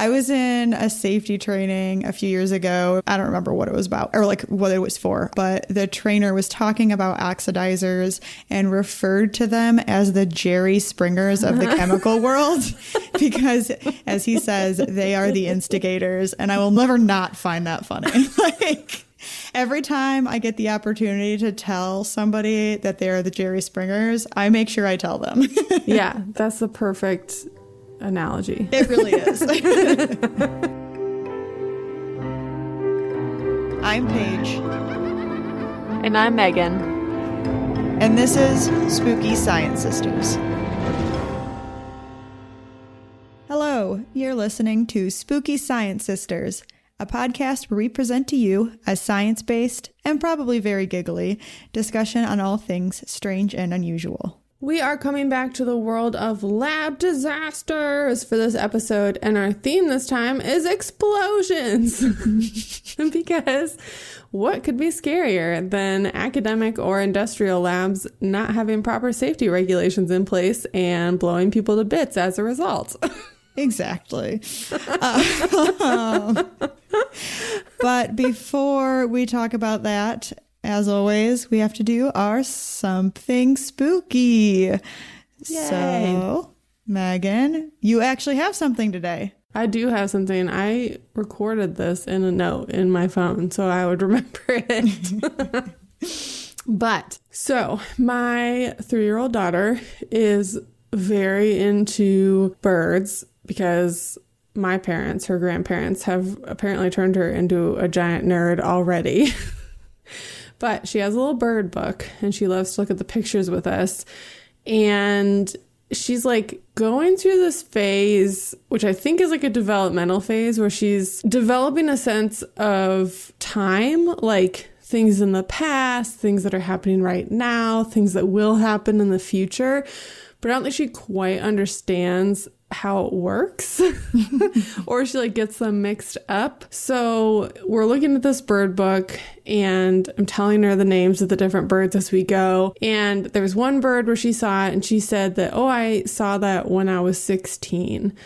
I was in a safety training a few years ago. I don't remember what it was about or like what it was for, but the trainer was talking about oxidizers and referred to them as the Jerry Springers of the chemical world because, as he says, they are the instigators. And I will never not find that funny. like, every time I get the opportunity to tell somebody that they're the Jerry Springers, I make sure I tell them. yeah, that's the perfect analogy. It really is. I'm Paige. And I'm Megan. And this is Spooky Science Sisters. Hello, you're listening to Spooky Science Sisters, a podcast where we present to you a science based and probably very giggly discussion on all things strange and unusual. We are coming back to the world of lab disasters for this episode, and our theme this time is explosions. because what could be scarier than academic or industrial labs not having proper safety regulations in place and blowing people to bits as a result? Exactly. Uh, but before we talk about that, as always, we have to do our something spooky. So, Megan, you actually have something today. I do have something. I recorded this in a note in my phone so I would remember it. but so, my three year old daughter is very into birds because my parents, her grandparents, have apparently turned her into a giant nerd already. but she has a little bird book and she loves to look at the pictures with us. And she's like going through this phase, which I think is like a developmental phase where she's developing a sense of time, like things in the past, things that are happening right now, things that will happen in the future. But I don't think she quite understands how it works or she like gets them mixed up. So we're looking at this bird book and I'm telling her the names of the different birds as we go. And there was one bird where she saw it and she said that, oh, I saw that when I was 16.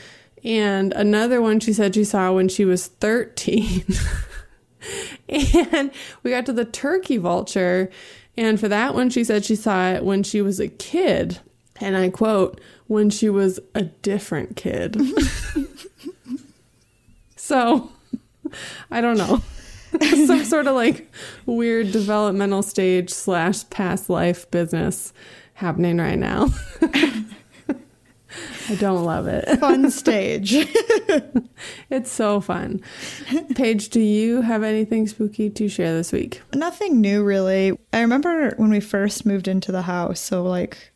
And another one she said she saw when she was 13. and we got to the turkey vulture. And for that one, she said she saw it when she was a kid. And I quote, when she was a different kid. so, I don't know. Some sort of like weird developmental stage slash past life business happening right now. I don't love it. Fun stage. it's so fun. Paige, do you have anything spooky to share this week? Nothing new, really. I remember when we first moved into the house, so like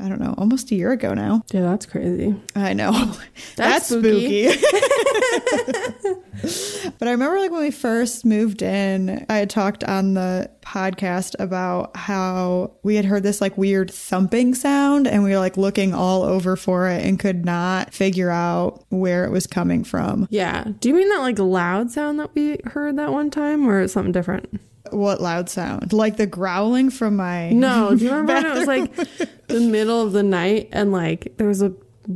I don't know, almost a year ago now. Yeah, that's crazy. I know. That's, that's spooky. spooky. but I remember like when we first moved in, I had talked on the podcast about how we had heard this like weird thumping sound and we were like looking all over for it and could not figure out where it was coming from. Yeah. Do you mean that like loud sound that we heard that one time or something different? What loud sound? Like the growling from my. No, do you remember when it was like the middle of the night and like there was a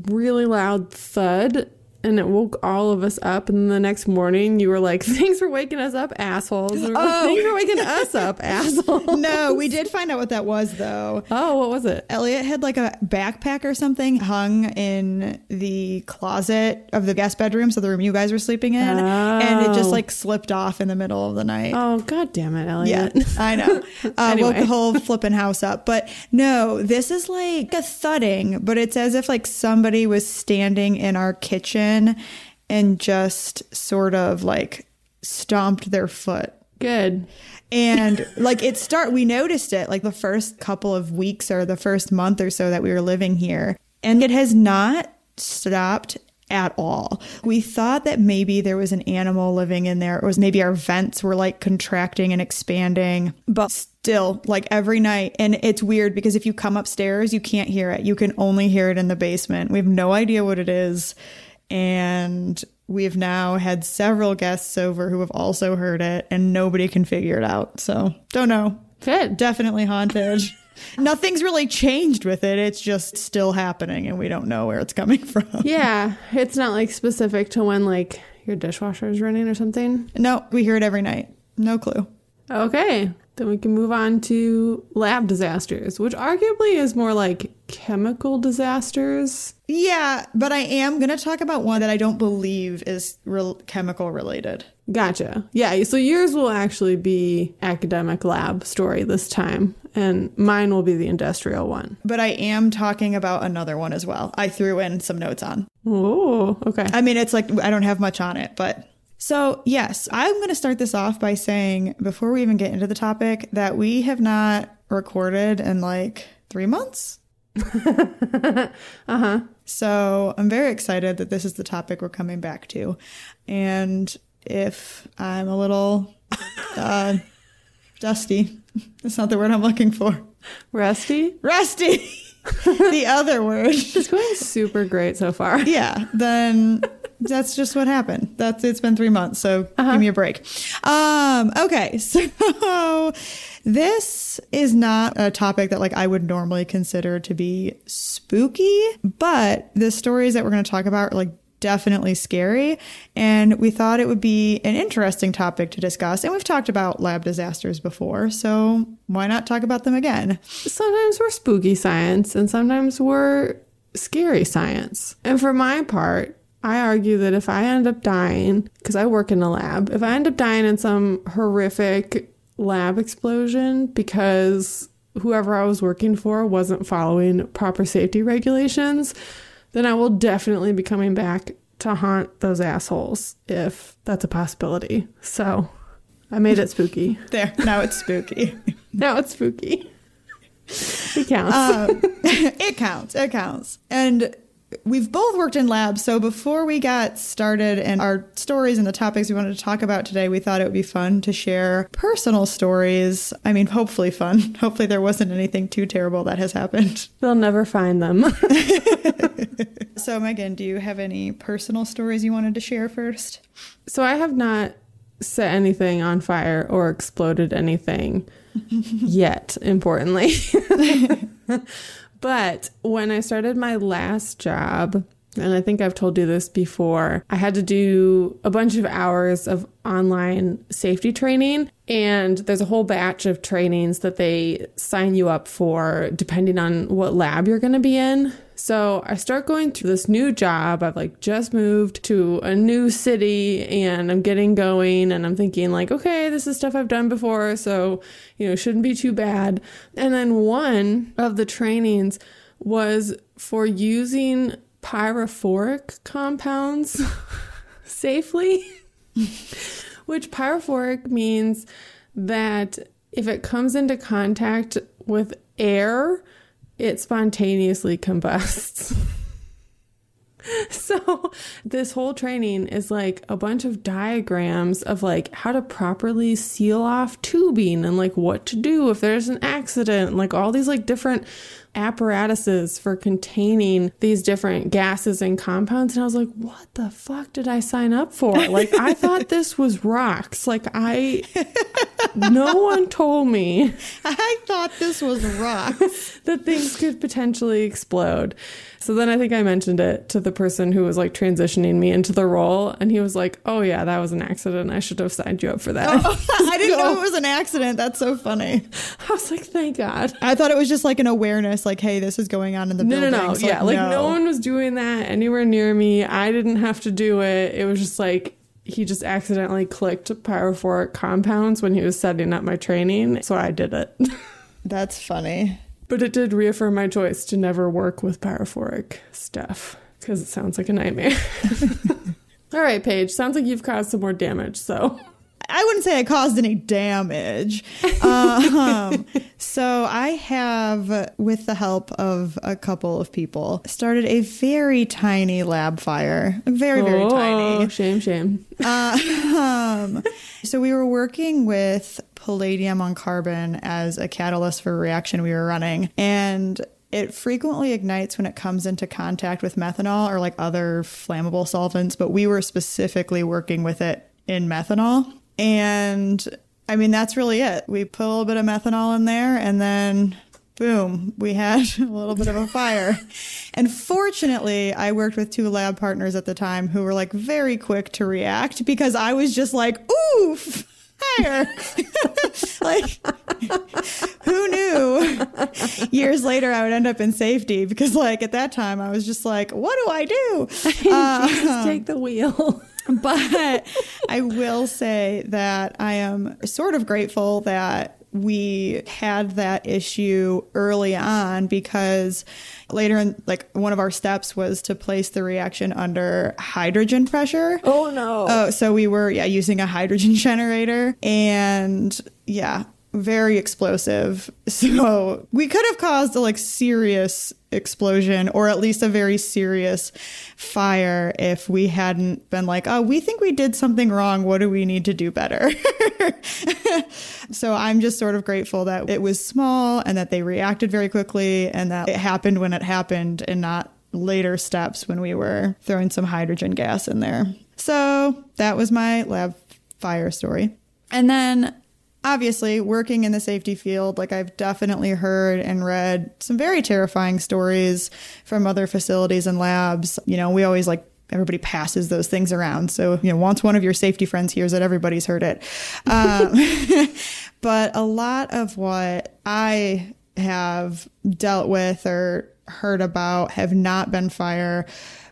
really loud thud and it woke all of us up. And the next morning, you were like, "Thanks for waking us up, assholes." Oh. Thanks for waking us up, assholes. No, we did find out what that was, though. Oh, what was it? Elliot had like a backpack or something hung in the closet of the guest bedroom, so the room you guys were sleeping in, oh. and it just like slipped off in the middle of the night. Oh, god damn it, Elliot! Yeah, I know. Uh, anyway. Woke the whole flipping house up. But no, this is like a thudding, but it's as if like somebody was standing in our kitchen and just sort of like stomped their foot. Good. And like it start we noticed it like the first couple of weeks or the first month or so that we were living here. And it has not stopped at all. We thought that maybe there was an animal living in there, It was maybe our vents were like contracting and expanding, but still, like every night. And it's weird because if you come upstairs, you can't hear it. You can only hear it in the basement. We have no idea what it is. And we've now had several guests over who have also heard it, and nobody can figure it out. So, don't know. Good. Definitely haunted. Nothing's really changed with it. It's just still happening and we don't know where it's coming from. Yeah, it's not like specific to when like your dishwasher is running or something. No, we hear it every night. No clue. Okay, then we can move on to lab disasters, which arguably is more like chemical disasters. Yeah, but I am going to talk about one that I don't believe is real chemical related. Gotcha. Yeah, so yours will actually be academic lab story this time, and mine will be the industrial one. But I am talking about another one as well. I threw in some notes on. Oh, okay. I mean, it's like I don't have much on it, but so yes, I'm going to start this off by saying before we even get into the topic that we have not recorded in like three months. uh huh. So I'm very excited that this is the topic we're coming back to. And if I'm a little uh, dusty, that's not the word I'm looking for. Rusty? Rusty! the other word. It's going super great so far. Yeah, then that's just what happened. That's it's been three months, so give me a break. Um, okay, so this is not a topic that like I would normally consider to be spooky, but the stories that we're going to talk about are like definitely scary, and we thought it would be an interesting topic to discuss. And we've talked about lab disasters before, so why not talk about them again? Sometimes we're spooky science, and sometimes we're scary science. And for my part, I argue that if I end up dying, because I work in a lab, if I end up dying in some horrific lab explosion because whoever I was working for wasn't following proper safety regulations, then I will definitely be coming back to haunt those assholes if that's a possibility. So I made it spooky. There, now it's spooky. now it's spooky. It counts. Um, it counts. It counts. And we've both worked in labs. So before we got started and our stories and the topics we wanted to talk about today, we thought it would be fun to share personal stories. I mean, hopefully fun. Hopefully there wasn't anything too terrible that has happened. They'll never find them. so, Megan, do you have any personal stories you wanted to share first? So, I have not set anything on fire or exploded anything yet, importantly. But when I started my last job, and I think I've told you this before, I had to do a bunch of hours of online safety training. And there's a whole batch of trainings that they sign you up for depending on what lab you're going to be in. So I start going to this new job. I've like just moved to a new city and I'm getting going and I'm thinking like, okay, this is stuff I've done before, so you know, shouldn't be too bad. And then one of the trainings was for using pyrophoric compounds safely, which pyrophoric means that if it comes into contact with air, it spontaneously combusts. so, this whole training is like a bunch of diagrams of like how to properly seal off tubing and like what to do if there's an accident, like all these like different apparatuses for containing these different gases and compounds. And I was like, what the fuck did I sign up for? Like, I thought this was rocks. Like, I, no one told me. I thought this was rocks. that things could potentially explode. So then I think I mentioned it to the person who was like transitioning me into the role. And he was like, oh, yeah, that was an accident. I should have signed you up for that. Oh, I didn't know it was an accident. That's so funny. I was like, thank God. I thought it was just like an awareness, like, hey, this is going on in the no, building. No, no, so, yeah. Like, no. no one was doing that anywhere near me. I didn't have to do it. It was just like, he just accidentally clicked pyrophoric compounds when he was setting up my training. So I did it. That's funny. But it did reaffirm my choice to never work with pyrophoric stuff because it sounds like a nightmare. All right, Paige, sounds like you've caused some more damage, so. I wouldn't say I caused any damage. um, so I have, with the help of a couple of people, started a very tiny lab fire. Very, very oh, tiny. Shame, shame. Uh, um, so we were working with palladium on carbon as a catalyst for a reaction we were running. And it frequently ignites when it comes into contact with methanol or like other flammable solvents, but we were specifically working with it in methanol. And I mean, that's really it. We put a little bit of methanol in there and then boom, we had a little bit of a fire. and fortunately, I worked with two lab partners at the time who were like very quick to react because I was just like, oof. Like, who knew years later I would end up in safety? Because, like, at that time I was just like, what do I do? Jesus, um, take the wheel. but I will say that I am sort of grateful that we had that issue early on because later in like one of our steps was to place the reaction under hydrogen pressure. Oh no. Oh, so we were yeah using a hydrogen generator and yeah, very explosive. So we could have caused a like serious explosion or at least a very serious fire if we hadn't been like, oh, we think we did something wrong. What do we need to do better? so I'm just sort of grateful that it was small and that they reacted very quickly and that it happened when it happened and not later steps when we were throwing some hydrogen gas in there. So that was my lab fire story. And then obviously working in the safety field like i've definitely heard and read some very terrifying stories from other facilities and labs. You know we always like everybody passes those things around. So you know once one of your safety friends hears it everybody's heard it. Um, but a lot of what i have dealt with or heard about have not been fire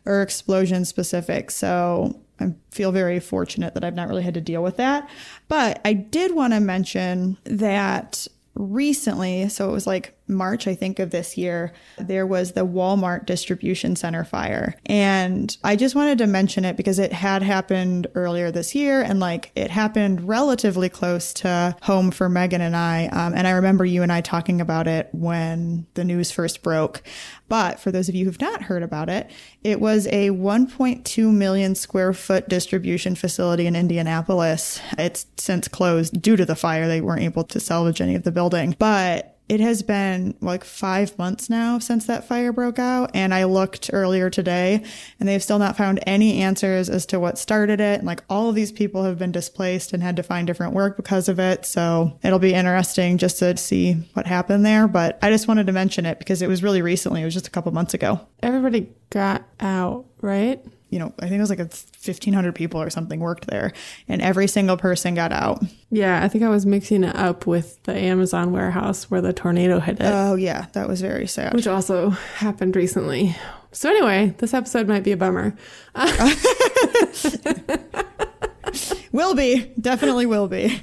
or explosion specific. So I feel very fortunate that I've not really had to deal with that. But I did want to mention that recently, so it was like March, I think, of this year, there was the Walmart distribution center fire. And I just wanted to mention it because it had happened earlier this year and like it happened relatively close to home for Megan and I. Um, and I remember you and I talking about it when the news first broke. But for those of you who've not heard about it, it was a 1.2 million square foot distribution facility in Indianapolis. It's since closed due to the fire. They weren't able to salvage any of the building, but it has been like five months now since that fire broke out. And I looked earlier today and they've still not found any answers as to what started it. And like all of these people have been displaced and had to find different work because of it. So it'll be interesting just to see what happened there. But I just wanted to mention it because it was really recently. It was just a couple months ago. Everybody got out, right? You know, I think it was like a 1500 people or something worked there and every single person got out. Yeah, I think I was mixing it up with the Amazon warehouse where the tornado hit it. Oh, yeah, that was very sad. Which also happened recently. So, anyway, this episode might be a bummer. will be. Definitely will be.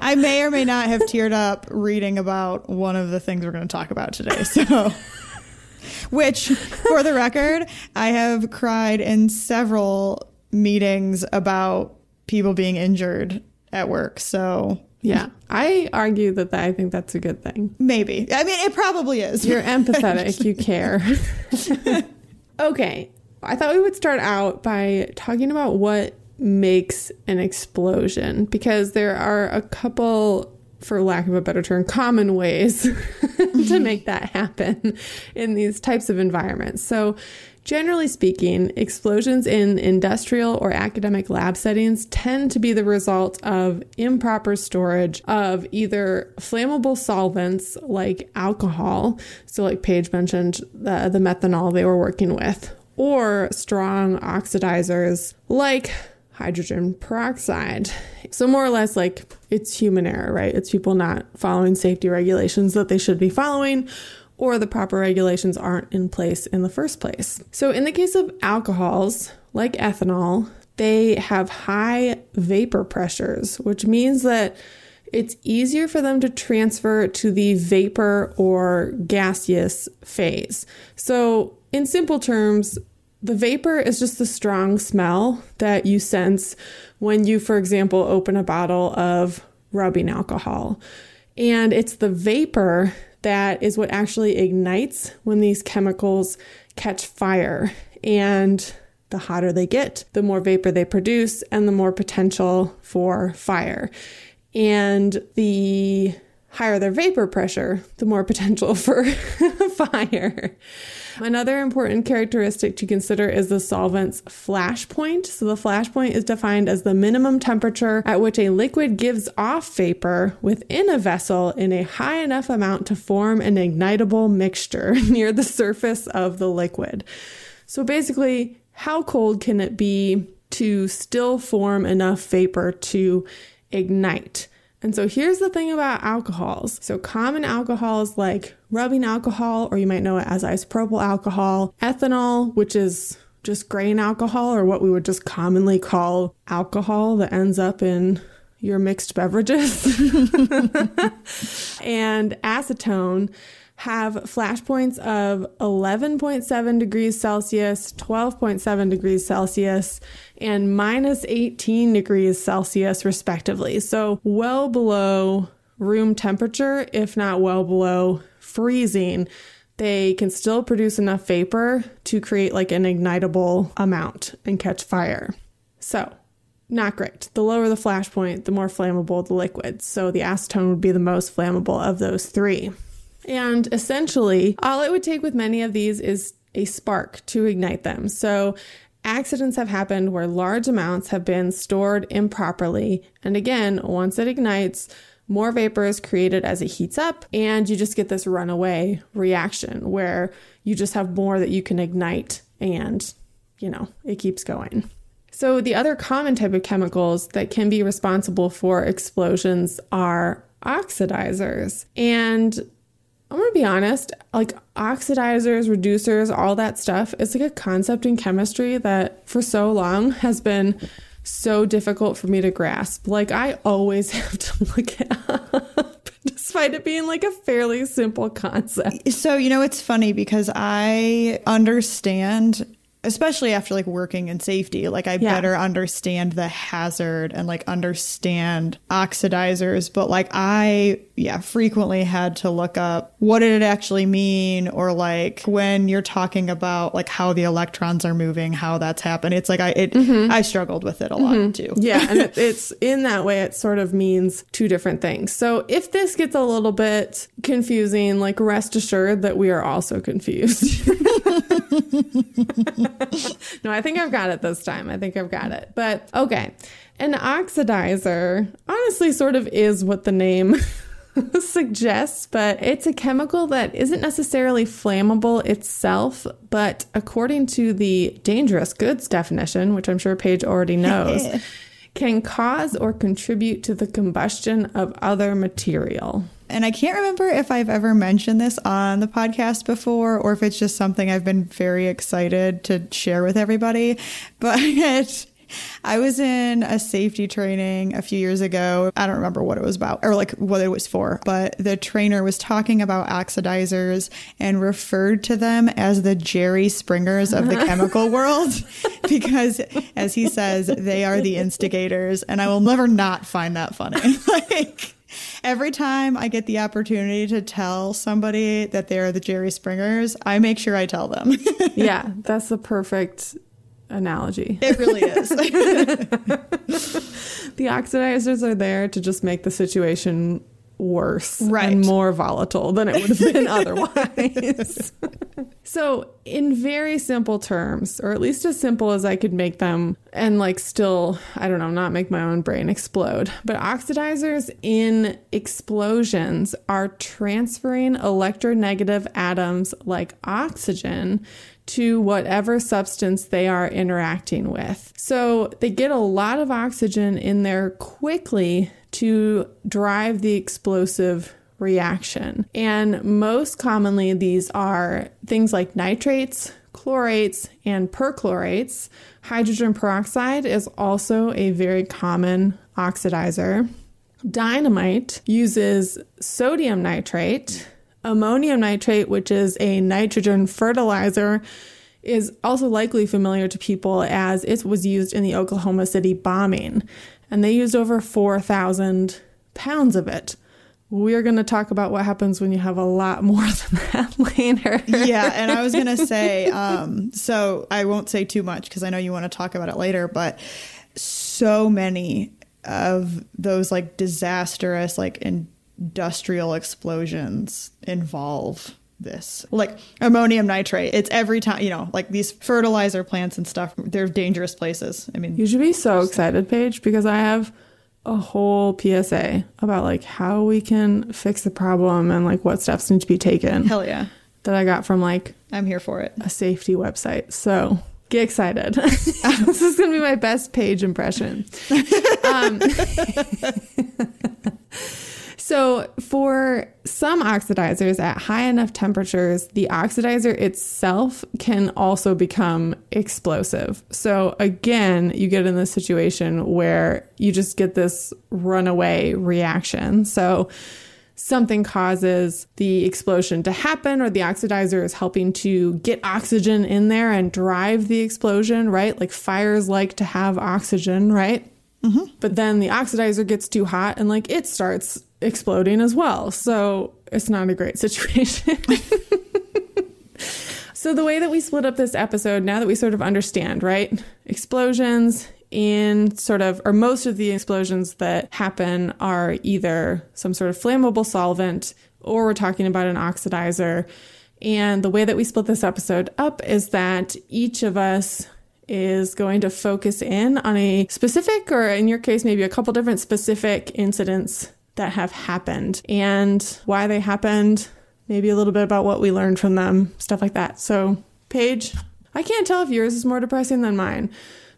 I may or may not have teared up reading about one of the things we're going to talk about today. So which, for the record, I have cried in several meetings about people being injured at work. So yeah, I argue that, that I think that's a good thing. Maybe. I mean, it probably is. You're empathetic. you care. okay. I thought we would start out by talking about what makes an explosion because there are a couple for lack of a better term, common ways to mm-hmm. make that happen in these types of environments. So, generally speaking, explosions in industrial or academic lab settings tend to be the result of improper storage of either flammable solvents like alcohol, so, like Paige mentioned, the, the methanol they were working with, or strong oxidizers like hydrogen peroxide. So, more or less, like it's human error, right? It's people not following safety regulations that they should be following, or the proper regulations aren't in place in the first place. So, in the case of alcohols like ethanol, they have high vapor pressures, which means that it's easier for them to transfer to the vapor or gaseous phase. So, in simple terms, the vapor is just the strong smell that you sense when you, for example, open a bottle of rubbing alcohol. And it's the vapor that is what actually ignites when these chemicals catch fire. And the hotter they get, the more vapor they produce, and the more potential for fire. And the higher their vapor pressure, the more potential for fire. Another important characteristic to consider is the solvent's flash point. So, the flash point is defined as the minimum temperature at which a liquid gives off vapor within a vessel in a high enough amount to form an ignitable mixture near the surface of the liquid. So, basically, how cold can it be to still form enough vapor to ignite? And so here's the thing about alcohols. So common alcohols like rubbing alcohol, or you might know it as isopropyl alcohol, ethanol, which is just grain alcohol, or what we would just commonly call alcohol that ends up in your mixed beverages, and acetone have flash points of 11.7 degrees Celsius, 12.7 degrees Celsius, and minus 18 degrees Celsius, respectively. So, well below room temperature, if not well below freezing, they can still produce enough vapor to create like an ignitable amount and catch fire. So, not great. The lower the flash point, the more flammable the liquid. So, the acetone would be the most flammable of those three. And essentially, all it would take with many of these is a spark to ignite them. So, accidents have happened where large amounts have been stored improperly. And again, once it ignites, more vapor is created as it heats up, and you just get this runaway reaction where you just have more that you can ignite, and you know, it keeps going. So, the other common type of chemicals that can be responsible for explosions are oxidizers. And I'm gonna be honest, like oxidizers, reducers, all that stuff, it's like a concept in chemistry that for so long has been so difficult for me to grasp. Like I always have to look it up, despite it being like a fairly simple concept. So, you know, it's funny because I understand especially after like working in safety like i Yeah. better understand the hazard and like understand oxidizers but like i yeah frequently had to look up what did it actually mean or like when you're talking about like how the electrons are moving how that's happened it's like i it mm-hmm. i struggled with it a lot mm-hmm. too Yeah, and it, it's in that way, it sort of means two different things. So if this gets a little bit confusing, like rest assured that we are also confused. no, I think I've got it this time. I think I've got it. But okay, an oxidizer honestly sort of is what the name. suggests, but it's a chemical that isn't necessarily flammable itself, but according to the dangerous goods definition, which I'm sure Paige already knows, can cause or contribute to the combustion of other material. And I can't remember if I've ever mentioned this on the podcast before or if it's just something I've been very excited to share with everybody. But I was in a safety training a few years ago. I don't remember what it was about or like what it was for, but the trainer was talking about oxidizers and referred to them as the Jerry Springers of the chemical world because, as he says, they are the instigators. And I will never not find that funny. like, Every time I get the opportunity to tell somebody that they're the Jerry Springers, I make sure I tell them. Yeah, that's the perfect analogy. it really is. The oxidizers are there to just make the situation worse Right. and more volatile than it would have been otherwise. so, in very simple terms, or at least as simple as I could make them, and like still, I don't know, not make my own brain explode, but oxidizers in explosions are transferring electronegative atoms like oxygen to whatever substance they are interacting with. So they get a lot of oxygen in there quickly to drive the explosive reaction. And most commonly, these are things like nitrates, chlorates, and perchlorates. Hydrogen peroxide is also a very common oxidizer. Dynamite uses sodium nitrate. Ammonium nitrate, which is a nitrogen fertilizer, is also likely familiar to people as it was used in the Oklahoma City bombing. And they used over 4,000 pounds of it. We're going to talk about what happens when you have a lot more than that later. yeah, and I was gonna say, um, so I won't say too much because I know you want to talk about it later, but so many of those like disastrous, like industrial explosions involve this. Like ammonium nitrate, it's every time, you know, like these fertilizer plants and stuff, they're dangerous places. I mean, You should be so excited, Paige, because I have a whole PSA about like how we can fix the problem and like what steps need to be taken hell yeah. that I got from like I'm here for it. a safety website. So get excited. this is going to be my best Paige impression. Um, so, for some oxidizers at high enough temperatures, the oxidizer itself can also become explosive. So, again, you get in this situation where you just get this runaway reaction. So, something causes the explosion to happen, or the oxidizer is helping to get oxygen in there and drive the explosion, right? Like fires like to have oxygen, right? Mm-hmm. But then the oxidizer gets too hot and like it starts exploding as well. So it's not a great situation. so the way that we split up this episode, now that we sort of understand, right? Explosions in sort of, or most of the explosions that happen are either some sort of flammable solvent or we're talking about an oxidizer. And the way that we split this episode up is that each of us is going to focus in on a specific, or in your case, maybe a couple different specific incidents that have happened and why they happened, maybe a little bit about what we learned from them, stuff like that. So, Paige, I can't tell if yours is more depressing than mine.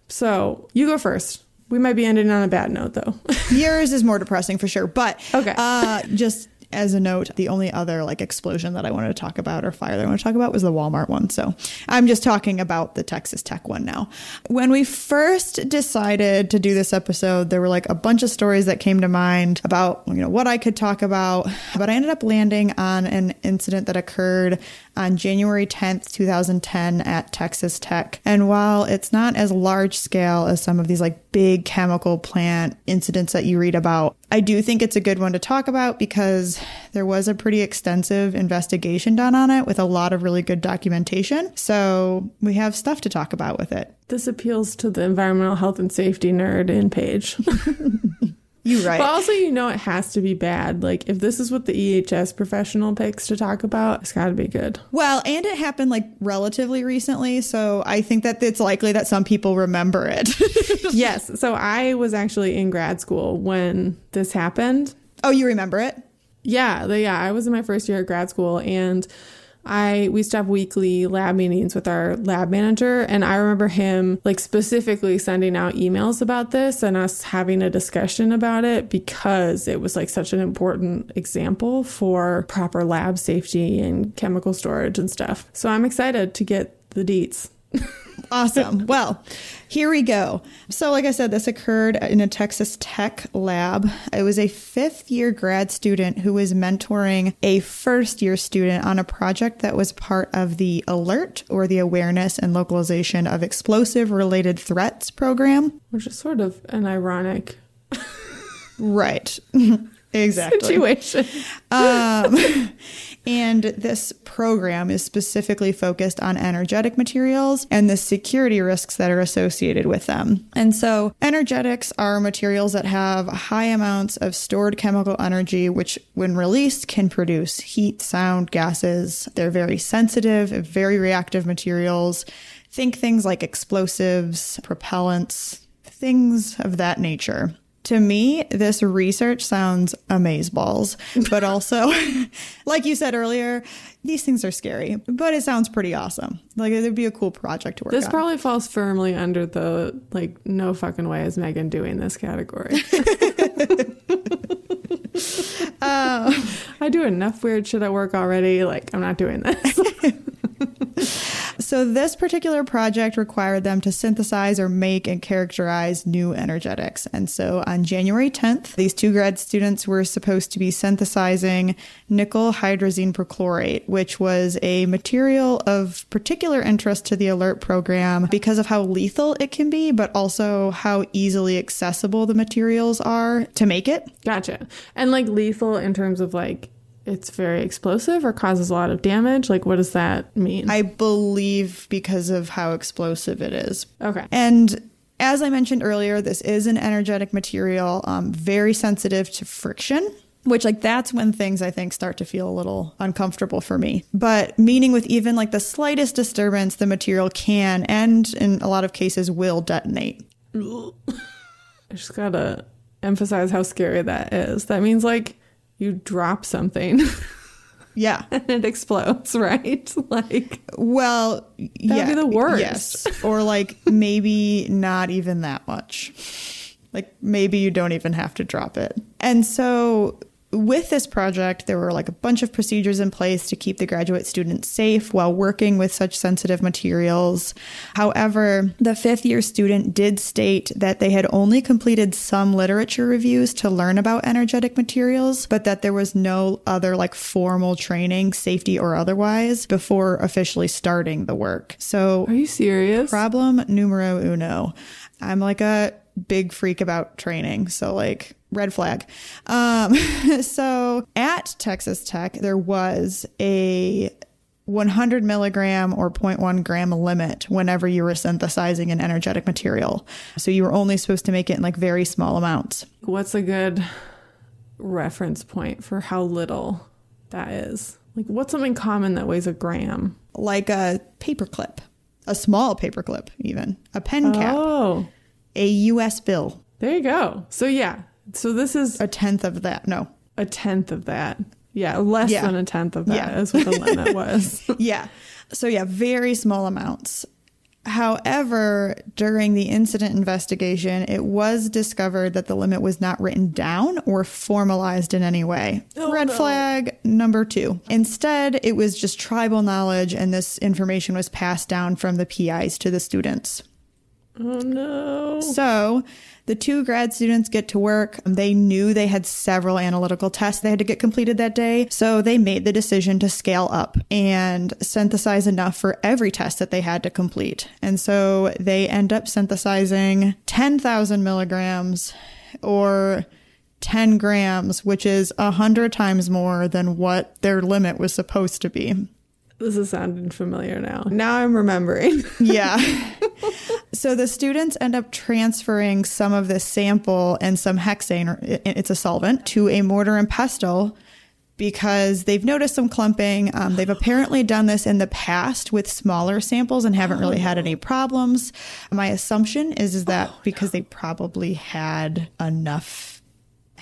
So, you go first. We might be ending on a bad note, though. Yours is more depressing for sure. But Okay. uh, just as a note, the only other like explosion that I wanted to talk about or fire that I want to talk about was the Walmart one. So I'm just talking about the Texas Tech one now. When we first decided to do this episode, there were like a bunch of stories that came to mind about you know what I could talk about, but I ended up landing on an incident that occurred on January 10th, 2010 at Texas Tech. And while it's not as large scale as some of these like big chemical plant incidents that you read about, I do think it's a good one to talk about because there was a pretty extensive investigation done on it with a lot of really good documentation. So we have stuff to talk about with it. this appeals to the environmental health and safety nerd in Paige. You right. But also, you know, it has to be bad. Like, if this is what the EHS professional picks to talk about, it's got to be good. Well, and it happened like relatively recently, so I think that it's likely that some people remember it. yes. So I was actually in grad school when this happened. oh, you remember it? Yeah, the, yeah. I was in my first year at grad school, and I we used to have weekly lab meetings with our lab manager, and I remember him like specifically sending out emails about this and us having a discussion about it because it was like such an important example for proper lab safety and chemical storage and stuff. So I'm excited to get the deets. Awesome. well, here we go. So, like I said, this occurred in a Texas Tech lab. It was a fifth year grad student who was mentoring a first year student on a project that was part of the ALERT or the Awareness and Localization of Explosive Related Threats program. which is sort of an ironic Right. exactly. situation. Um, and this program is specifically focused on energetic materials and the security risks that are associated with them. And so, energetics are materials that have high amounts of stored chemical energy, which, when released, can produce heat, sound, gases. They're very sensitive, very reactive materials. Think things like explosives, propellants, things of that nature. To me, this research sounds amazeballs, but also, like you said earlier, these things are scary, but it sounds pretty awesome. Like it'd be a cool project to work on. This on. probably falls firmly under the like no fucking way is Megan doing this category. Um, I do enough weird shit at work already. Like I'm not doing this. So, this particular project required them to synthesize or make and characterize new energetics. And so, on January 10th, these two grad students were supposed to be synthesizing nickel hydrazine perchlorate, which was a material of particular interest to the ALERT program because of how lethal it can be, but also how easily accessible the materials are to make it. gotcha. And like lethal in terms of like it's very explosive or causes a lot of damage. Like what does that mean? I believe because of how explosive it is. okay. And as I mentioned earlier, this is an energetic material, um, very sensitive to friction. which like that's when things I think start to feel a little uncomfortable for me. But meaning with even like the slightest disturbance, the material can and in a lot of cases will detonate. I just gotta emphasize how scary that is. That means like you drop something Yeah. and it explodes, right? Like, Well, yeah, be the worst. Yes, or like maybe not even that much. Like maybe you don't even have to drop it. And so with this project, there were like a bunch of procedures in place to keep the graduate students safe while working with such sensitive materials. However, the fifth year student did state that they had only completed some literature reviews to learn about energetic materials, but that there was no other like formal training, safety or otherwise, before officially starting the work. So are you serious? problem numero uno. I'm like a big freak about training. So like red flag. Um, so at Texas Tech, there was a 100 milligram or 0.1 gram limit whenever you were synthesizing an energetic material. So you were only supposed to make it in like very small amounts. What's a good reference point for how little that is? Like, what's something common that weighs a gram? Like a paperclip, a small paperclip, even a pen cap, Oh, a US bill, there you go. So, yeah. So, this is a tenth of that. No, a tenth of that. Yeah, less Yeah. than a tenth of that Yeah. is what the limit was. yeah. So, yeah, very small amounts. However, during the incident investigation, it was discovered that the limit was not written down or formalized in any way. Oh, Red no. flag number two. Instead, it was just tribal knowledge, and this information was passed down from the PIs to the students. oh, no. So the two grad students get to work. They knew they had several analytical tests they had to get completed that day. So they made the decision to scale up and synthesize enough for every test that they had to complete. And so they end up synthesizing 10,000 milligrams or 10 grams, which is a hundred times more than what their limit was supposed to be. This is sounding familiar now. Now I'm remembering. Yeah. so the students end up transferring some of this sample and some hexane, it's a solvent, to a mortar and pestle because they've noticed some clumping. Um, they've apparently done this in the past with smaller samples and haven't really had any problems. My assumption is, is that because they probably had enough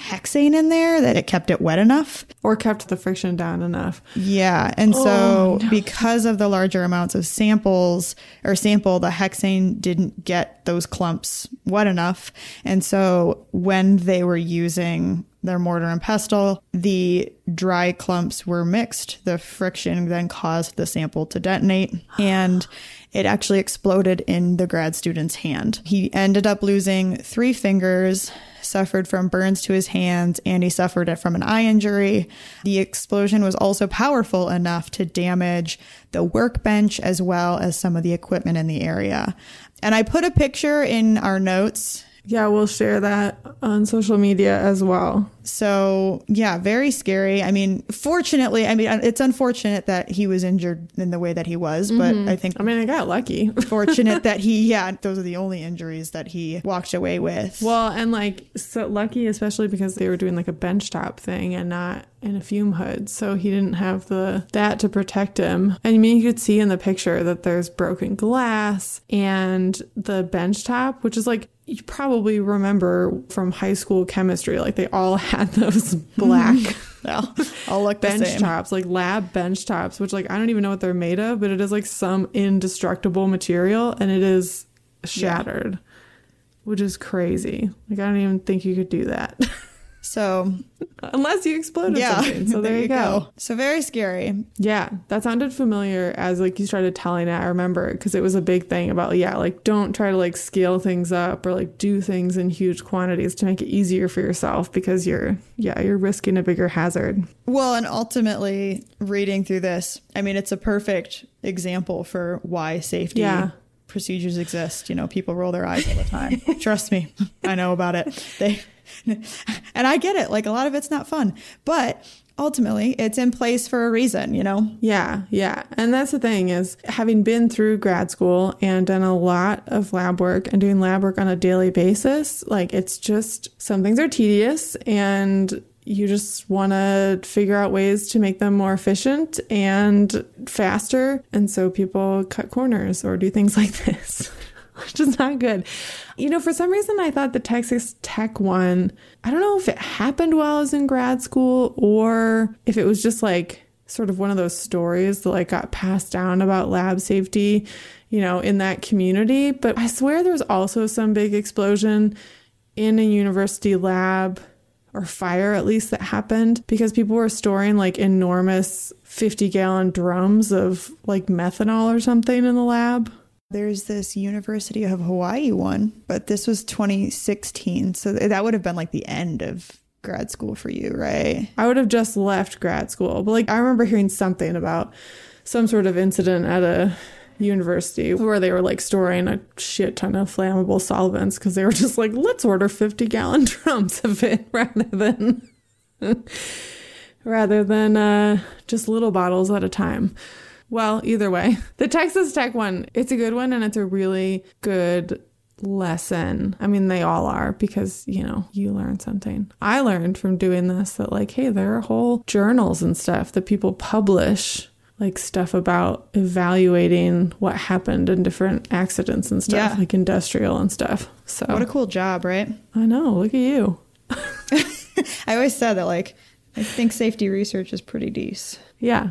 hexane in there that it kept it wet enough. or kept the friction down enough. Yeah. And so oh, because of the larger amounts of samples or sample, the hexane didn't get those clumps wet enough. And so when they were using their mortar and pestle, the dry clumps were mixed. The friction then caused the sample to detonate and it actually exploded in the grad student's hand. He ended up losing three fingers, suffered from burns to his hands, and he suffered it from an eye injury. The explosion was also powerful enough to damage the workbench as well as some of the equipment in the area. And I put a picture in our notes. Yeah, we'll share that on social media as well. So, yeah, very scary. I mean, fortunately, I mean, uh, it's unfortunate that he was injured in the way that he was, but mm-hmm. I think I mean, I got lucky. fortunate that he, yeah, those are the only injuries that he walked away with. well, and like so lucky, especially because they were doing like a benchtop thing and not in a fume hood, so he didn't have the that to protect him. And I mean, you could see in the picture that there's broken glass and the benchtop, which is like you probably remember from high school chemistry, like they all had those black. Well, I'll look the uh, bench same. tops, like lab bench tops, which like I don't even know what they're made of, but it is like some indestructible material and it is shattered, which is crazy. Like I don't even think you could do that So, unless you exploded yeah, something. So there, you go. So, very scary. Yeah, that sounded familiar as like you started telling it. I remember because it was a big thing about yeah, like don't try to like scale things up or like do things in huge quantities to make it easier for yourself because you're yeah you're risking a bigger hazard. Well, and ultimately, reading through this, I mean, it's a perfect example for why safety Yeah. procedures exist. You know, people roll their eyes all the time. Trust me, I know about it. They, and I get it. Like a lot of it's not fun, but ultimately, it's in place for a reason. You know. Yeah, yeah. And that's the thing is having been through grad school and done a lot of lab work and doing lab work on a daily basis, like it's just some things are tedious and you just want to figure out ways to make them more efficient and faster. And so people cut corners or do things like this, which is not good. You know, for some reason, I thought the Texas Tech one, I don't know if it happened while I was in grad school or if it was just like sort of one of those stories that like got passed down about lab safety, you know, in that community. But I swear there was also some big explosion in a university lab or fire at least that happened because people were storing like enormous 50 gallon drums of like methanol or something in the lab. There's this University of Hawaii one, but this was 2016. So that would have been like the end of grad school for you, right? I would have just left grad school, but like I remember hearing something about some sort of incident at a university where they were like storing a shit ton of flammable solvents because they were just like, let's order 50 gallon drums of it rather than rather than uh, just little bottles at a time. Well, either way, the Texas Tech one, it's a good one and it's a really good lesson. I mean, they all are because, you know, you learn something. I learned from doing this that, like, hey, there are whole journals and stuff that people publish like stuff about evaluating what happened in different accidents and stuff, Yeah. like industrial and stuff. So What a cool job, right? I know. Look at you. I always said that, like, I think safety research is pretty decent. Yeah.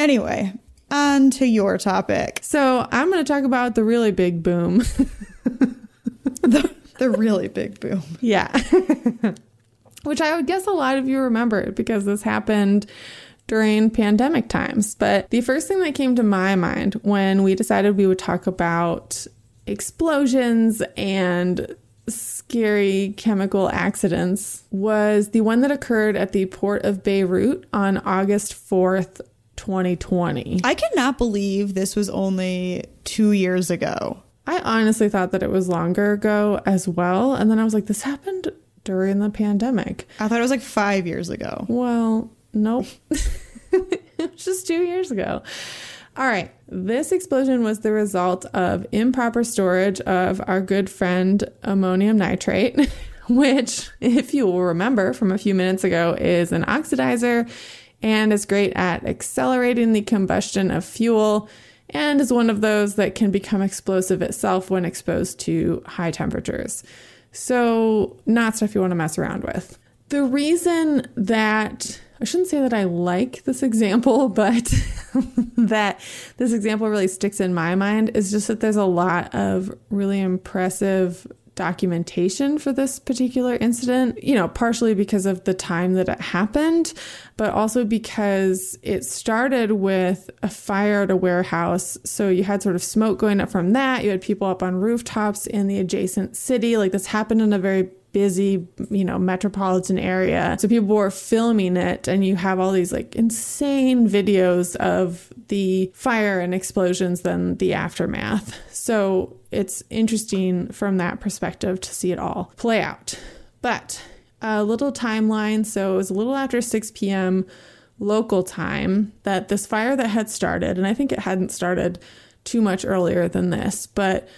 Anyway, on to your topic. So I'm going to talk about the really big boom. the, the really big boom. yeah. Which I would guess a lot of you remember because this happened during pandemic times. But the first thing that came to my mind when we decided we would talk about explosions and scary chemical accidents was the one that occurred at the port of Beirut on August 4th, 2020. I cannot believe this was only two years ago. I honestly thought that it was longer ago as well. And then I was like, this happened during the pandemic. I thought it was like five years ago. Well, nope. it was just two years ago. All right. This explosion was the result of improper storage of our good friend ammonium nitrate, which, if you will remember from a few minutes ago, is an oxidizer and is great at accelerating the combustion of fuel and is one of those that can become explosive itself when exposed to high temperatures. So, not stuff you want to mess around with. The reason that I shouldn't say that I like this example, but that this example really sticks in my mind is just that there's a lot of really impressive documentation for this particular incident, you know, partially because of the time that it happened, but also because it started with a fire at a warehouse. So you had sort of smoke going up from that. You had people up on rooftops in the adjacent city. Like this happened in a very busy, you know, metropolitan area. So people were filming it, and you have all these like insane videos of the fire and explosions, then the aftermath. So it's interesting from that perspective to see it all play out. But a little timeline. So it was a little after 6 p.m. local time that this fire that had started, and I think it hadn't started too much earlier than this, but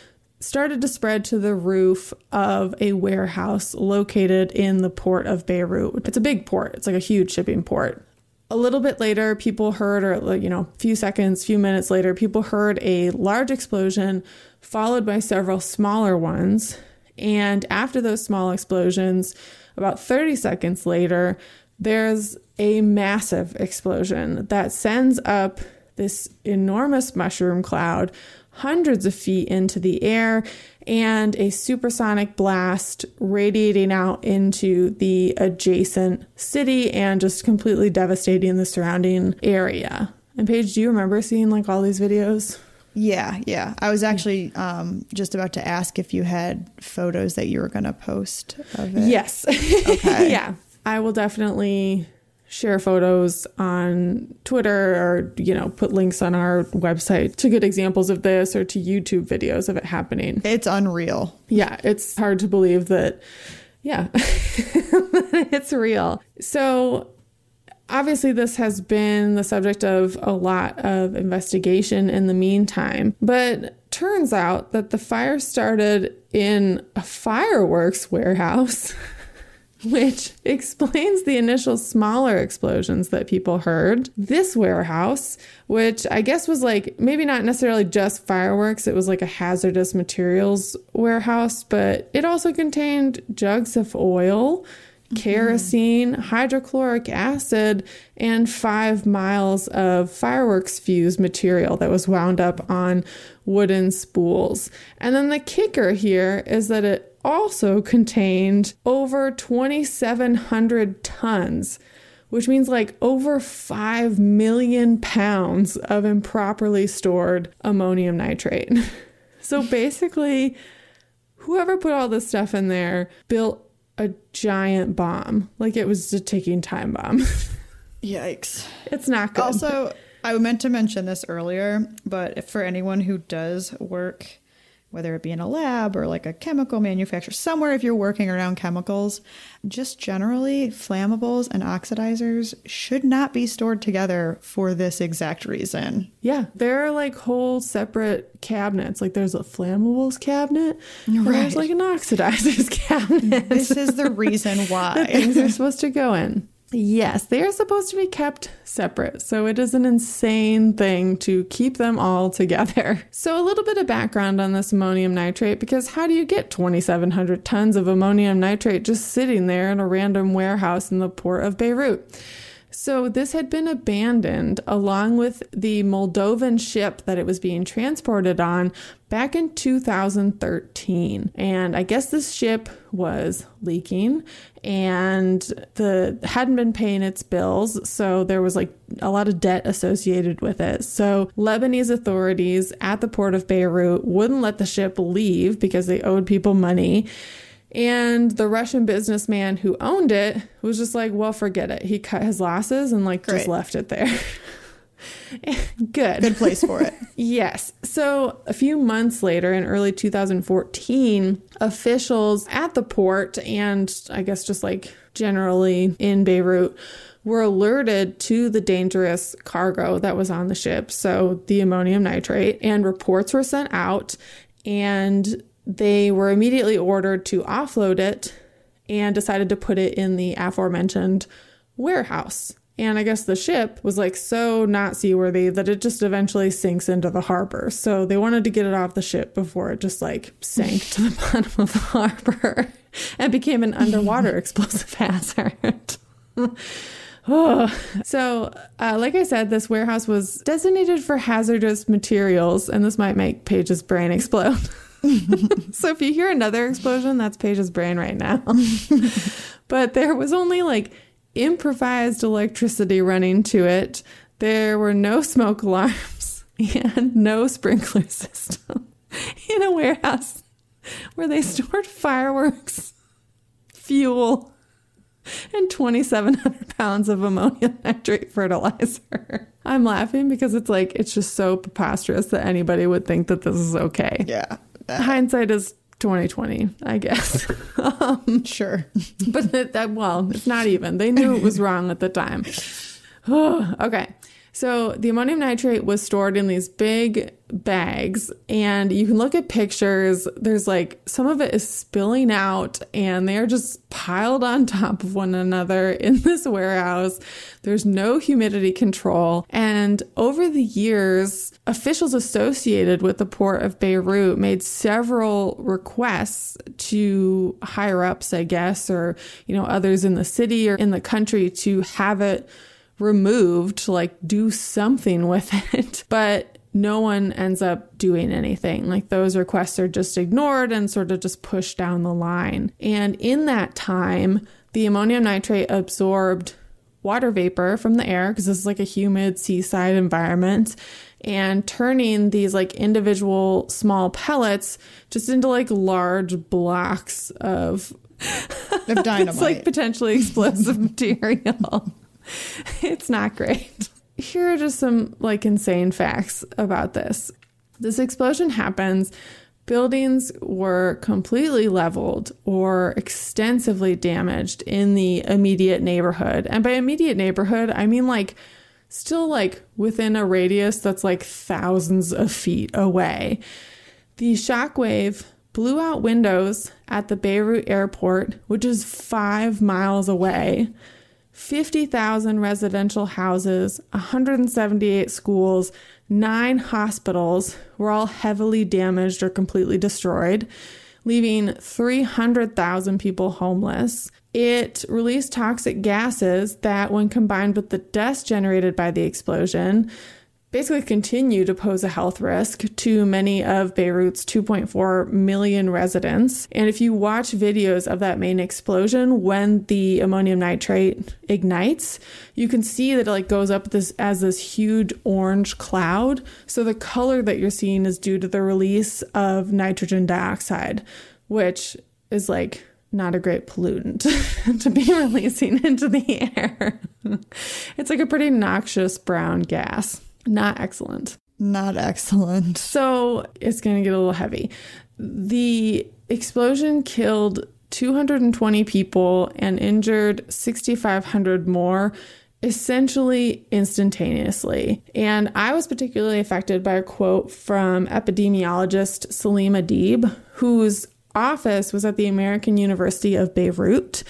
started to spread to the roof of a warehouse located in the port of Beirut. It's a big port, it's like a huge shipping port. a little bit later, people heard, or you know, a few seconds, few minutes later, people heard a large explosion followed by several smaller ones. And after those small explosions, about 30 seconds later, there's a massive explosion that sends up this enormous mushroom cloud hundreds of feet into the air and a supersonic blast radiating out into the adjacent city and just completely devastating the surrounding area. And Paige, do you remember seeing like all these videos? Yeah, yeah. I was actually um, just about to ask if you had photos that you were going to post of it. Yes. Okay. yeah. I will definitely share photos on Twitter or, you know, put links on our website to good examples of this or to YouTube videos of it happening. It's unreal. Yeah, it's hard to believe that, yeah, it's real. So, obviously, this has been the subject of a lot of investigation in the meantime, but turns out that the fire started in a fireworks warehouse. which explains the initial smaller explosions that people heard. This warehouse, which I guess was like maybe not necessarily just fireworks, it was like a hazardous materials warehouse, but it also contained jugs of oil. Mm-hmm. Kerosene, hydrochloric acid, and five miles of fireworks fuse material that was wound up on wooden spools. And then the kicker here is that it also contained over 2,700 tons, which means like over 5 million pounds of improperly stored ammonium nitrate. so basically, whoever put all this stuff in there built a giant bomb. Like it was a ticking time bomb. Yikes. it's not good. Also, I meant to mention this earlier, but for anyone who does work, whether it be in a lab or like a chemical manufacturer, somewhere if you're working around chemicals, just generally flammables and oxidizers should not be stored together for this exact reason. Yeah, there are like whole separate cabinets. Like there's a flammables cabinet, and Right. there's like an oxidizers cabinet. This is the reason why. things are supposed to go in. Yes, they are supposed to be kept separate. So it is an insane thing to keep them all together. So, a little bit of background on this ammonium nitrate because how do you get 2,700 tons of ammonium nitrate just sitting there in a random warehouse in the port of Beirut? So, this had been abandoned along with the Moldovan ship that it was being transported on back in 2013. And I guess this ship was leaking and the hadn't been paying its bills, so there was like a lot of debt associated with it. So, Lebanese authorities at the port of Beirut wouldn't let the ship leave because they owed people money. And the Russian businessman who owned it was just like, well, forget it. He cut his losses and like just left it there. Good. Good place for it. Yes. So a few months later, in early 2014, officials at the port and I guess just like generally in Beirut were alerted to the dangerous cargo that was on the ship. So the ammonium nitrate, and reports were sent out, and they were immediately ordered to offload it and decided to put it in the aforementioned warehouse. And I guess the ship was like so not seaworthy that it just eventually sinks into the harbor. So they wanted to get it off the ship before it just like sank to the bottom of the harbor and became an underwater explosive hazard. Oh. So, uh, like I said, this warehouse was designated for hazardous materials, and this might make Paige's brain explode. so, if you hear another explosion, that's Paige's brain right now. but there was only like improvised electricity running to it. There were no smoke alarms and no sprinkler system in a warehouse where they stored fireworks, fuel, and 2,700 pounds of ammonium nitrate fertilizer. I'm laughing because it's like, it's just so preposterous that anybody would think that this is okay. Yeah. Hindsight is 2020, I guess. um, sure. but that, that, well, it's not even. They knew it was wrong at the time. okay. So the ammonium nitrate was stored in these big bags and you can look at pictures. There's like some of it is spilling out and they're just piled on top of one another in this warehouse. There's no humidity control. And over the years, officials associated with the port of Beirut made several requests to higher ups, I guess, or, you know, others in the city or in the country to have it removed, like do something with it. But no one ends up doing anything. Like those requests are just ignored and sort of just pushed down the line. And in that time, the ammonium nitrate absorbed water vapor from the air because this is like a humid seaside environment and turning these like individual small pellets just into like large blocks of Of dynamite. it's like potentially explosive material. it's not great. Here are just some like insane facts about this. This explosion happens. Buildings were completely leveled or extensively damaged in the immediate neighborhood. And by immediate neighborhood, I mean like still like within a radius that's like thousands of feet away. The shockwave blew out windows at the Beirut airport, which is five miles away. 50,000 residential houses, 178 schools, nine hospitals were all heavily damaged or completely destroyed, leaving 300,000 people homeless. It released toxic gases that, when combined with the dust generated by the explosion, basically continue to pose a health risk to many of Beirut's 2.4 million residents. And if you watch videos of that main explosion when the ammonium nitrate ignites, you can see that it like goes up this as this huge orange cloud. So the color that you're seeing is due to the release of nitrogen dioxide, which is like not a great pollutant to be releasing into the air. it's like a pretty noxious brown gas. Not excellent. Not excellent. So it's going to get a little heavy. The explosion killed 220 people and injured 6,500 more, essentially instantaneously. And I was particularly affected by a quote from epidemiologist Salim Adib, whose office was at the American University of Beirut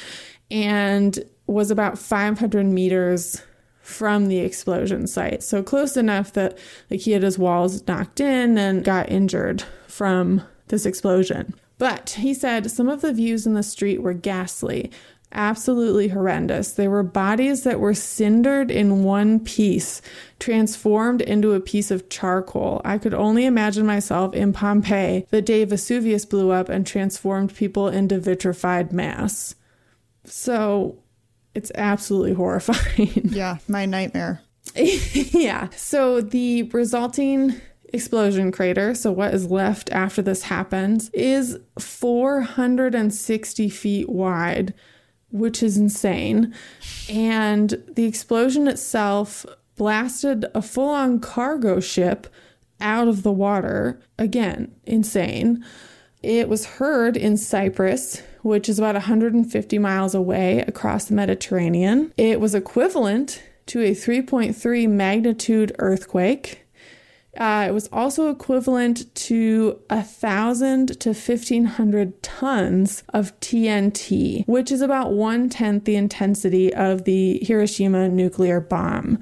and was about 500 meters from the explosion site. So close enough that like he had his walls knocked in and got injured from this explosion. But he said some of the views in the street were ghastly, absolutely horrendous. There were bodies that were cindered in one piece, transformed into a piece of charcoal. I could only imagine myself in Pompeii the day Vesuvius blew up and transformed people into vitrified mass. So it's absolutely horrifying. Yeah, my nightmare. yeah. So the resulting explosion crater, so what is left after this happens, is 460 feet wide, which is insane. And the explosion itself blasted a full on cargo ship out of the water. Again, insane. It was heard in Cyprus, which is about 150 miles away across the Mediterranean. It was equivalent to a 3.3 magnitude earthquake. Uh, it was also equivalent to a thousand to fifteen hundred tons of TNT, which is about one tenth the intensity of the Hiroshima nuclear bomb.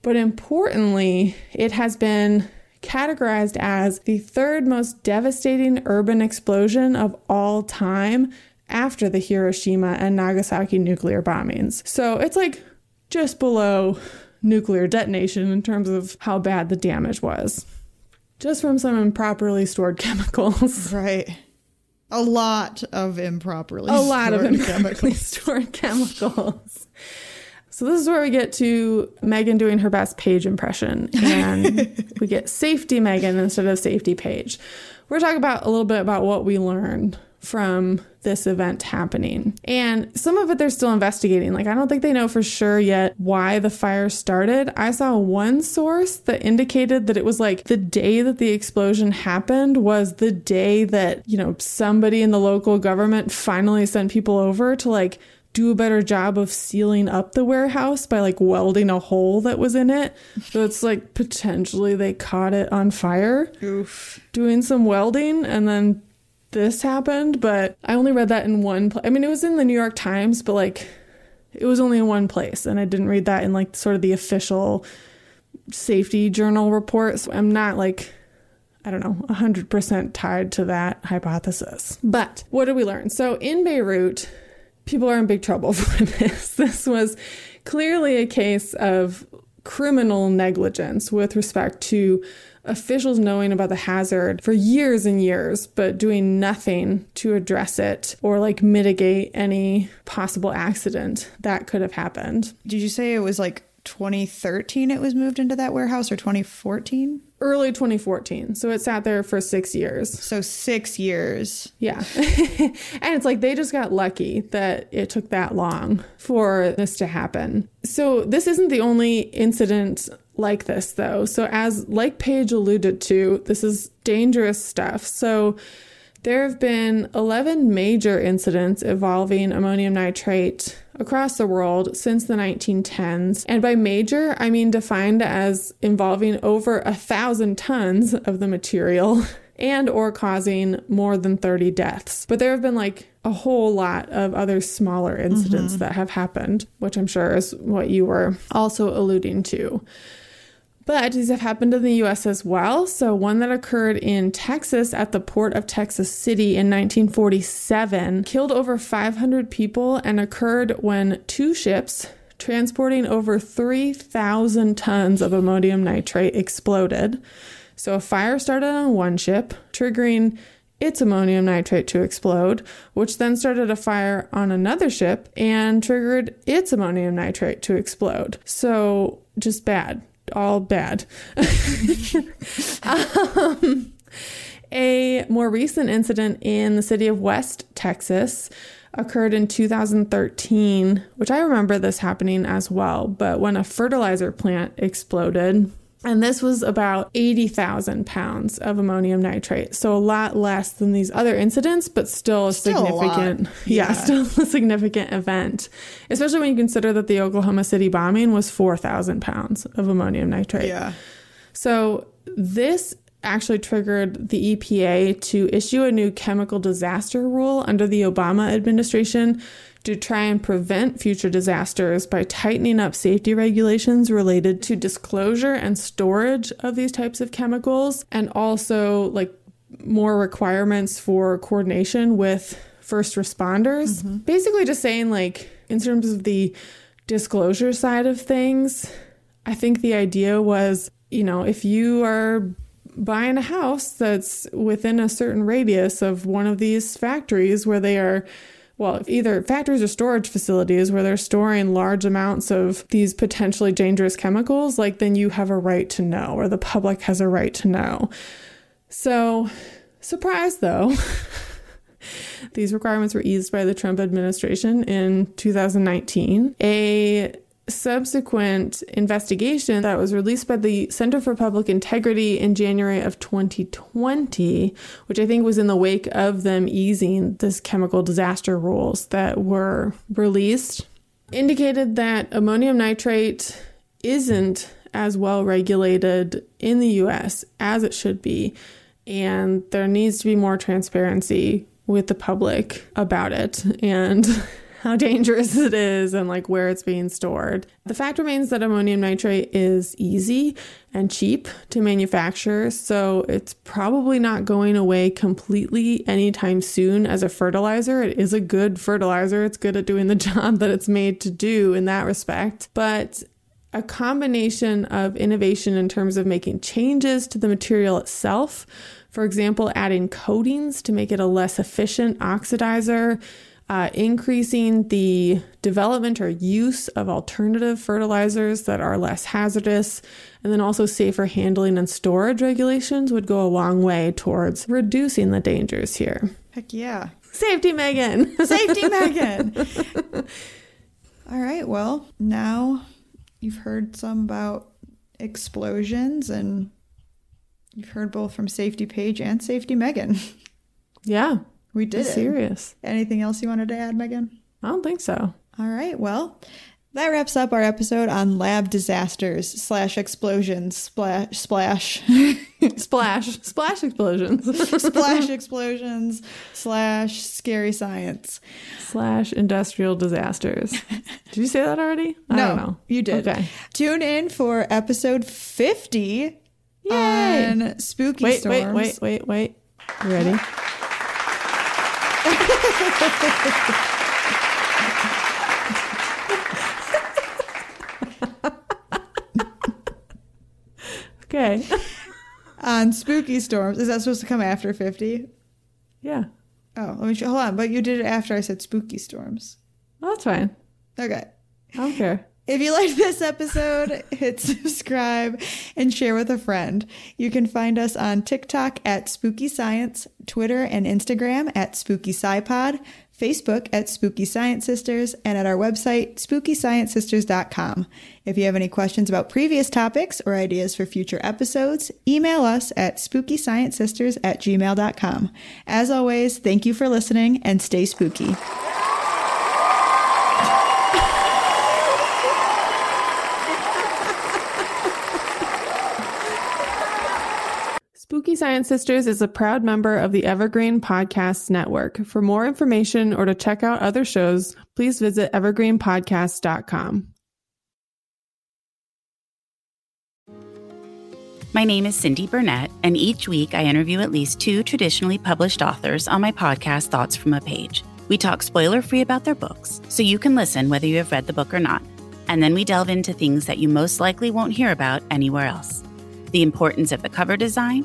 But importantly, it has been categorized as the third most devastating urban explosion of all time after the Hiroshima and Nagasaki nuclear bombings. So it's like just below nuclear detonation in terms of how bad the damage was. Just from some improperly stored chemicals. Right. A lot of improperly A lot of improperly stored chemicals. So this is where we get to Megan doing her best Paige impression, and we get safety Megan instead of safety Paige. We're talking about a little bit about what we learned from this event happening. And some of it they're still investigating. Like, I don't think they know for sure yet why the fire started. I saw one source that indicated that it was like the day that the explosion happened was the day that, you know, somebody in the local government finally sent people over to like do a better job of sealing up the warehouse by like welding a hole that was in it. So it's like potentially they caught it on fire Oof. doing some welding and then this happened, but I only read that in one place. I mean, it was in the New York Times, but like it was only in one place and I didn't read that in like sort of the official safety journal report. So I'm not like I don't know, 100% tied to that hypothesis. But what did we learn? So in Beirut, people are in big trouble for this. This was clearly a case of criminal negligence with respect to officials knowing about the hazard for years and years, but doing nothing to address it or like mitigate any possible accident that could have happened. Did you say it was like 2013 it was moved into that warehouse or 2014? Early 2014. So it sat there for six years. So six years. Yeah. and it's like they just got lucky that it took that long for this to happen. So this isn't the only incident like this though. So as like Paige alluded to, this is dangerous stuff. So there have been 11 major incidents involving ammonium nitrate across the world since the 1910s. And by major, I mean defined as involving over a thousand tons of the material and or causing more than 30 deaths. But there have been like a whole lot of other smaller incidents mm-hmm. that have happened, which I'm sure is what you were also alluding to. But these have happened in the US as well. So, one that occurred in Texas at the port of Texas City in 1947 killed over 500 people and occurred when two ships transporting over 3,000 tons of ammonium nitrate exploded. So, a fire started on one ship, triggering its ammonium nitrate to explode, which then started a fire on another ship and triggered its ammonium nitrate to explode. So, just bad all bad. um, a more recent incident in the city of West Texas occurred in 2013, which I remember this happening as well, but when a fertilizer plant exploded. And this was about 80,000 pounds of ammonium nitrate. So a lot less than these other incidents, but still a Still significant, lot. yeah, Yeah. still a significant event. Especially when you consider that the Oklahoma City bombing was 4,000 pounds of ammonium nitrate. Yeah. So this actually triggered the EPA to issue a new chemical disaster rule under the Obama administration to try and prevent future disasters by tightening up safety regulations related to disclosure and storage of these types of chemicals and also like more requirements for coordination with first responders. Mm-hmm. Basically just saying like in terms of the disclosure side of things, I think the idea was, you know, if you are buying a house that's within a certain radius of one of these factories where they are, well, either factories or storage facilities where they're storing large amounts of these potentially dangerous chemicals, like then you have a right to know, or the public has a right to know. So, surprise though. These requirements were eased by the Trump administration in 2019. A subsequent investigation that was released by the Center for Public Integrity in January of 2020, which I think was in the wake of them easing this chemical disaster rules that were released, indicated that ammonium nitrate isn't as well regulated in the US as it should be, and there needs to be more transparency with the public about it. And how dangerous it is and like where it's being stored. The fact remains that ammonium nitrate is easy and cheap to manufacture, so it's probably not going away completely anytime soon as a fertilizer. It is a good fertilizer, it's good at doing the job that it's made to do in that respect, but a combination of innovation in terms of making changes to the material itself. For example, adding coatings to make it a less efficient oxidizer, uh, increasing the development or use of alternative fertilizers that are less hazardous, and then also safer handling and storage regulations would go a long way towards reducing the dangers here. Heck yeah. Safety, Megan! Safety, Megan. All right. Well, now you've heard some about explosions and you've heard both from Safety Paige and Safety Megan. yeah, We did it. serious. Anything else you wanted to add, Megan? I don't think so. All right. Well, that wraps up our episode on lab disasters slash explosions splash splash Splash, splash explosions, splash explosions slash scary science. slash industrial disasters. Did you say that already? I no, don't know. you did. Okay. Tune in for episode fifty Yay. on spooky Wait, storms. wait, wait, wait, wait. You ready? okay. On spooky storms. Is that supposed to come after fifty? Yeah. Oh, let me sh- hold on. But you did it after I said spooky storms. Well, that's fine. Okay. I don't care. If you liked this episode, hit subscribe and share with a friend. You can find us on TikTok at Spooky Science, Twitter and Instagram at Spooky SciPod, Facebook at Spooky Science Sisters, and at our website, SpookyScienceSisters.com. If you have any questions about previous topics or ideas for future episodes, email us at SpookyScienceSisters at gmail.com. As always, thank you for listening and stay spooky. Spooky Science Sisters is a proud member of the Evergreen Podcasts Network. For more information or to check out other shows, please visit evergreenpodcasts.com. My name is Cindy Burnett, and each week I interview at least two traditionally published authors on my podcast, Thoughts from a Page. We talk spoiler free about their books, so you can listen whether you have read the book or not. And then we delve into things that you most likely won't hear about anywhere else the importance of the cover design,